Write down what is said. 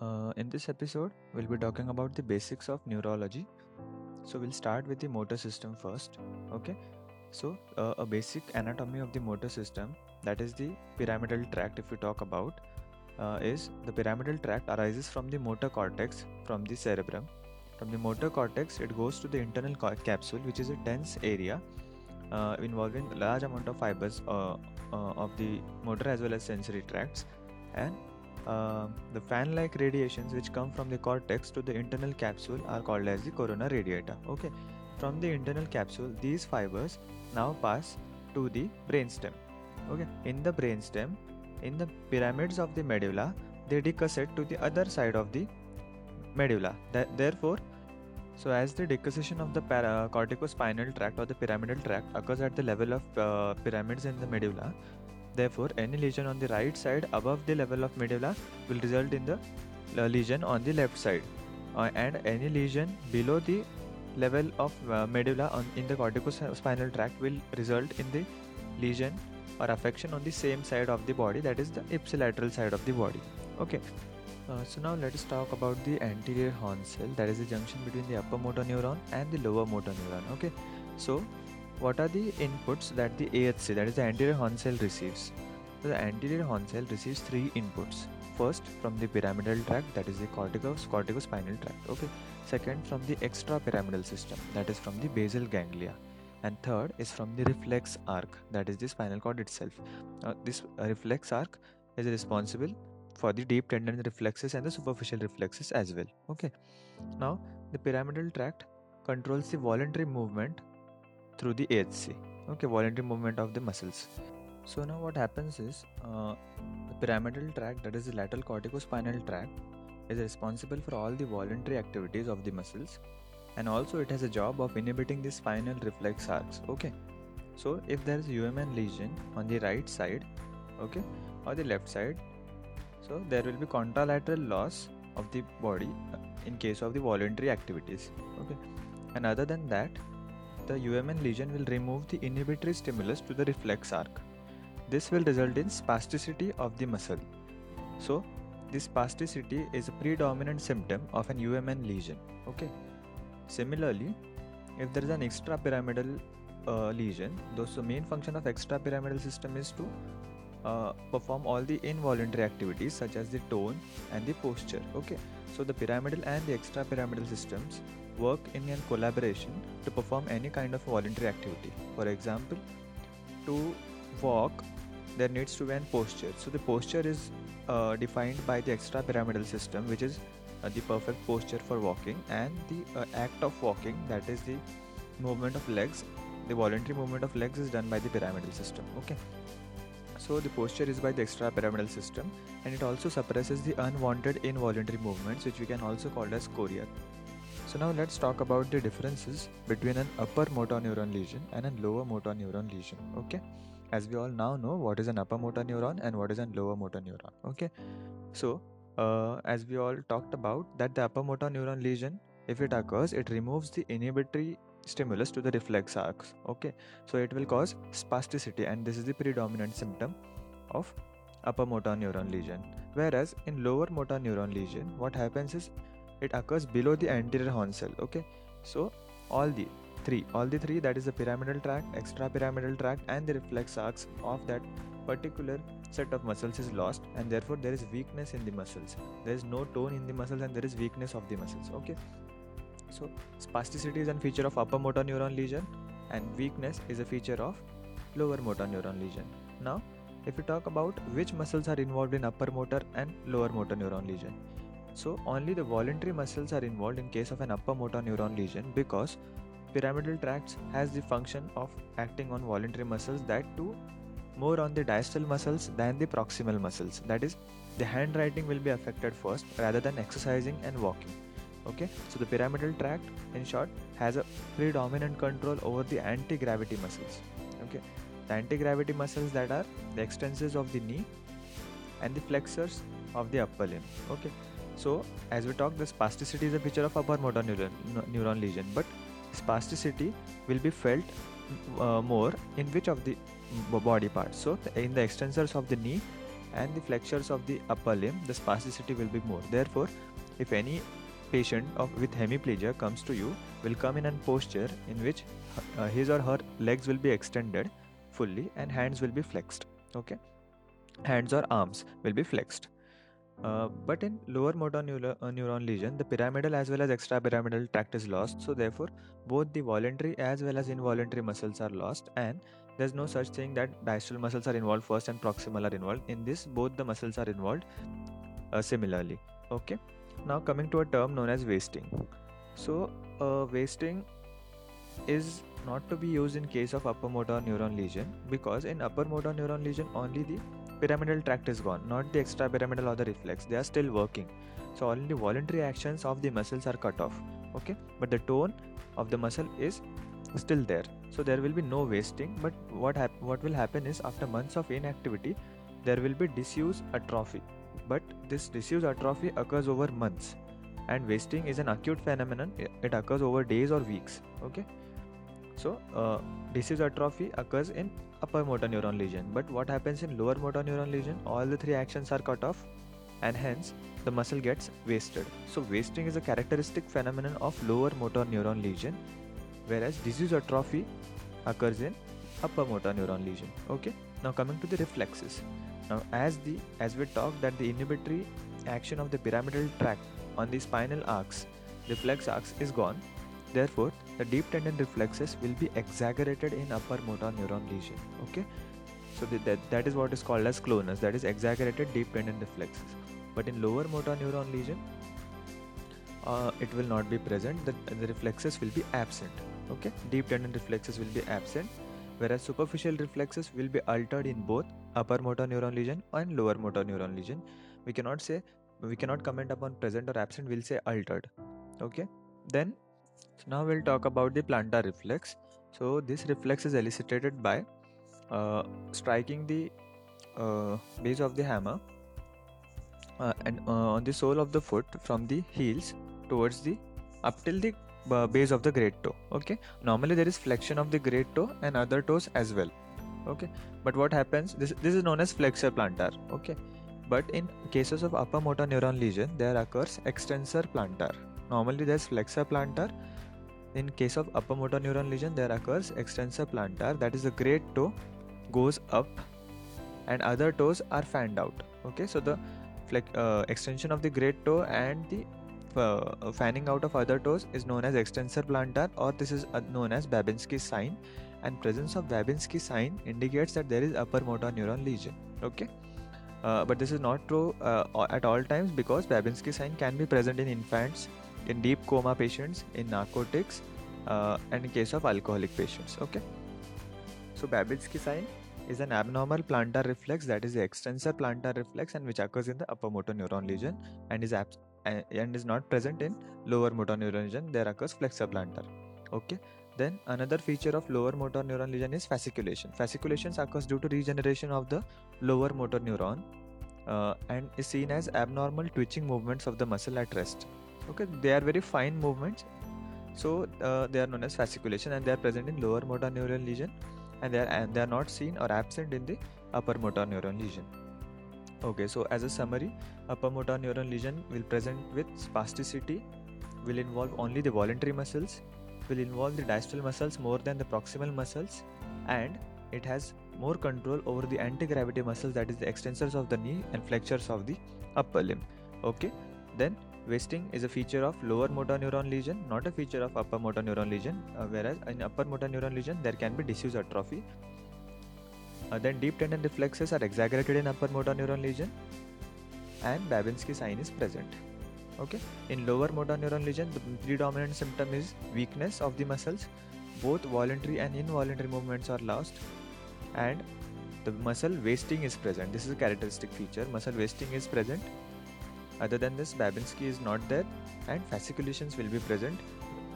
Uh, in this episode, we'll be talking about the basics of neurology. So, we'll start with the motor system first. Okay. So, uh, a basic anatomy of the motor system, that is the pyramidal tract, if we talk about, uh, is the pyramidal tract arises from the motor cortex from the cerebrum. From the motor cortex, it goes to the internal co- capsule, which is a dense area uh, involving large amount of fibers uh, uh, of the motor as well as sensory tracts and uh, the fan-like radiations which come from the cortex to the internal capsule are called as the corona radiata okay? From the internal capsule these fibers now pass to the brainstem okay? In the brainstem in the pyramids of the medulla they decussate to the other side of the medulla. Therefore so as the decussation of the para- corticospinal tract or the pyramidal tract occurs at the level of uh, pyramids in the medulla Therefore, any lesion on the right side above the level of medulla will result in the uh, lesion on the left side, uh, and any lesion below the level of uh, medulla on, in the corticospinal tract will result in the lesion or affection on the same side of the body, that is the ipsilateral side of the body. Okay. Uh, so now let us talk about the anterior horn cell, that is the junction between the upper motor neuron and the lower motor neuron. Okay. So what are the inputs that the AHC, that is the anterior horn cell, receives? So the anterior horn cell receives three inputs. First, from the pyramidal tract, that is the corticos, corticospinal tract. Okay. Second, from the extrapyramidal system, that is from the basal ganglia. And third is from the reflex arc, that is the spinal cord itself. Uh, this uh, reflex arc is responsible for the deep tendon reflexes and the superficial reflexes as well. Okay. Now, the pyramidal tract controls the voluntary movement through the AHC. Okay, voluntary movement of the muscles. So now what happens is uh, the pyramidal tract, that is the lateral corticospinal tract, is responsible for all the voluntary activities of the muscles, and also it has a job of inhibiting the spinal reflex arcs. Okay, so if there is UMN lesion on the right side, okay, or the left side, so there will be contralateral loss of the body uh, in case of the voluntary activities. Okay, and other than that the UMN lesion will remove the inhibitory stimulus to the reflex arc. This will result in spasticity of the muscle. So, this spasticity is a predominant symptom of an UMN lesion. Okay. Similarly, if there is an extrapyramidal uh, lesion, those the main function of extrapyramidal system is to uh, perform all the involuntary activities such as the tone and the posture. Okay. So the pyramidal and the extrapyramidal systems work in collaboration to perform any kind of voluntary activity. For example, to walk, there needs to be an posture. So the posture is uh, defined by the extrapyramidal system, which is uh, the perfect posture for walking, and the uh, act of walking, that is the movement of legs. The voluntary movement of legs is done by the pyramidal system. Okay. So the posture is by the extrapyramidal system, and it also suppresses the unwanted involuntary movements, which we can also call as chorea. So now let's talk about the differences between an upper motor neuron lesion and a lower motor neuron lesion. Okay, as we all now know what is an upper motor neuron and what is a lower motor neuron. Okay, so uh, as we all talked about that the upper motor neuron lesion, if it occurs, it removes the inhibitory stimulus to the reflex arcs. Okay, so it will cause spasticity, and this is the predominant symptom of upper motor neuron lesion. Whereas in lower motor neuron lesion, what happens is it occurs below the anterior horn cell okay so all the three all the three that is the pyramidal tract extrapyramidal tract and the reflex arcs of that particular set of muscles is lost and therefore there is weakness in the muscles there is no tone in the muscles and there is weakness of the muscles okay so spasticity is a feature of upper motor neuron lesion and weakness is a feature of lower motor neuron lesion now if we talk about which muscles are involved in upper motor and lower motor neuron lesion so only the voluntary muscles are involved in case of an upper motor neuron lesion because pyramidal tracts has the function of acting on voluntary muscles that too more on the distal muscles than the proximal muscles. That is, the handwriting will be affected first rather than exercising and walking. Okay, so the pyramidal tract, in short, has a predominant control over the anti-gravity muscles. Okay, the anti-gravity muscles that are the extensors of the knee and the flexors of the upper limb. Okay, so as we talk the spasticity is a feature of upper motor neuron, neuron lesion, but spasticity will be felt uh, more in which of the body parts. So in the extensors of the knee and the flexures of the upper limb, the spasticity will be more. Therefore, if any patient of, with hemiplegia comes to you, will come in a posture in which uh, his or her legs will be extended fully and hands will be flexed. Okay, hands or arms will be flexed. Uh, but in lower motor neuro- uh, neuron lesion, the pyramidal as well as extrapyramidal tract is lost. So therefore, both the voluntary as well as involuntary muscles are lost, and there's no such thing that distal muscles are involved first and proximal are involved. In this, both the muscles are involved uh, similarly. Okay. Now coming to a term known as wasting. So uh, wasting is not to be used in case of upper motor neuron lesion because in upper motor neuron lesion only the pyramidal tract is gone, not the extrapyramidal or the reflex. They are still working. So only voluntary actions of the muscles are cut off. Okay, but the tone of the muscle is still there. So there will be no wasting. But what hap- what will happen is after months of inactivity, there will be disuse atrophy. But this disuse atrophy occurs over months, and wasting is an acute phenomenon. It occurs over days or weeks. Okay. So, uh, atrophy occurs in upper motor neuron lesion, but what happens in lower motor neuron lesion? All the three actions are cut off, and hence the muscle gets wasted. So, wasting is a characteristic phenomenon of lower motor neuron lesion, whereas disuse atrophy occurs in upper motor neuron lesion. Okay. Now coming to the reflexes. Now, as the as we talked that the inhibitory action of the pyramidal tract on the spinal arcs, reflex arcs is gone. Therefore, the deep tendon reflexes will be exaggerated in upper motor neuron lesion. Okay, so the, that, that is what is called as clonus, that is exaggerated deep tendon reflexes. But in lower motor neuron lesion, uh, it will not be present. The, the reflexes will be absent. Okay, deep tendon reflexes will be absent, whereas superficial reflexes will be altered in both upper motor neuron lesion and lower motor neuron lesion. We cannot say we cannot comment upon present or absent. We'll say altered. Okay, then now we'll talk about the plantar reflex. So this reflex is elicited by uh, striking the uh, base of the hammer uh, and uh, on the sole of the foot from the heels towards the up till the base of the great toe. Okay. Normally there is flexion of the great toe and other toes as well. Okay. But what happens? This this is known as flexor plantar. Okay. But in cases of upper motor neuron lesion, there occurs extensor plantar. Normally there's flexor plantar in case of upper motor neuron lesion, there occurs extensor plantar, that is the great toe goes up and other toes are fanned out. Okay, so the uh, extension of the great toe and the uh, fanning out of other toes is known as extensor plantar or this is uh, known as Babinski sign and presence of Babinski sign indicates that there is upper motor neuron lesion. Okay. Uh, but this is not true uh, at all times because Babinski sign can be present in infants in deep coma patients, in narcotics, uh, and in case of alcoholic patients. Okay. So Babinski sign is an abnormal plantar reflex that is the extensor plantar reflex and which occurs in the upper motor neuron lesion and is abs- and is not present in lower motor neuron lesion. There occurs flexor plantar. Okay. Then another feature of lower motor neuron lesion is fasciculation. Fasciculation occurs due to regeneration of the lower motor neuron uh, and is seen as abnormal twitching movements of the muscle at rest okay they are very fine movements so uh, they are known as fasciculation and they are present in lower motor neuron lesion and they are and they are not seen or absent in the upper motor neuron lesion okay so as a summary upper motor neuron lesion will present with spasticity will involve only the voluntary muscles will involve the distal muscles more than the proximal muscles and it has more control over the anti-gravity muscles that is the extensors of the knee and flexors of the upper limb okay then Wasting is a feature of lower motor neuron lesion, not a feature of upper motor neuron lesion, uh, whereas in upper motor neuron lesion there can be disuse atrophy. Uh, then deep tendon reflexes are exaggerated in upper motor neuron lesion and Babinski sign is present. Okay. In lower motor neuron lesion, the predominant symptom is weakness of the muscles. Both voluntary and involuntary movements are lost and the muscle wasting is present. This is a characteristic feature. Muscle wasting is present other than this, Babinski is not there and fasciculations will be present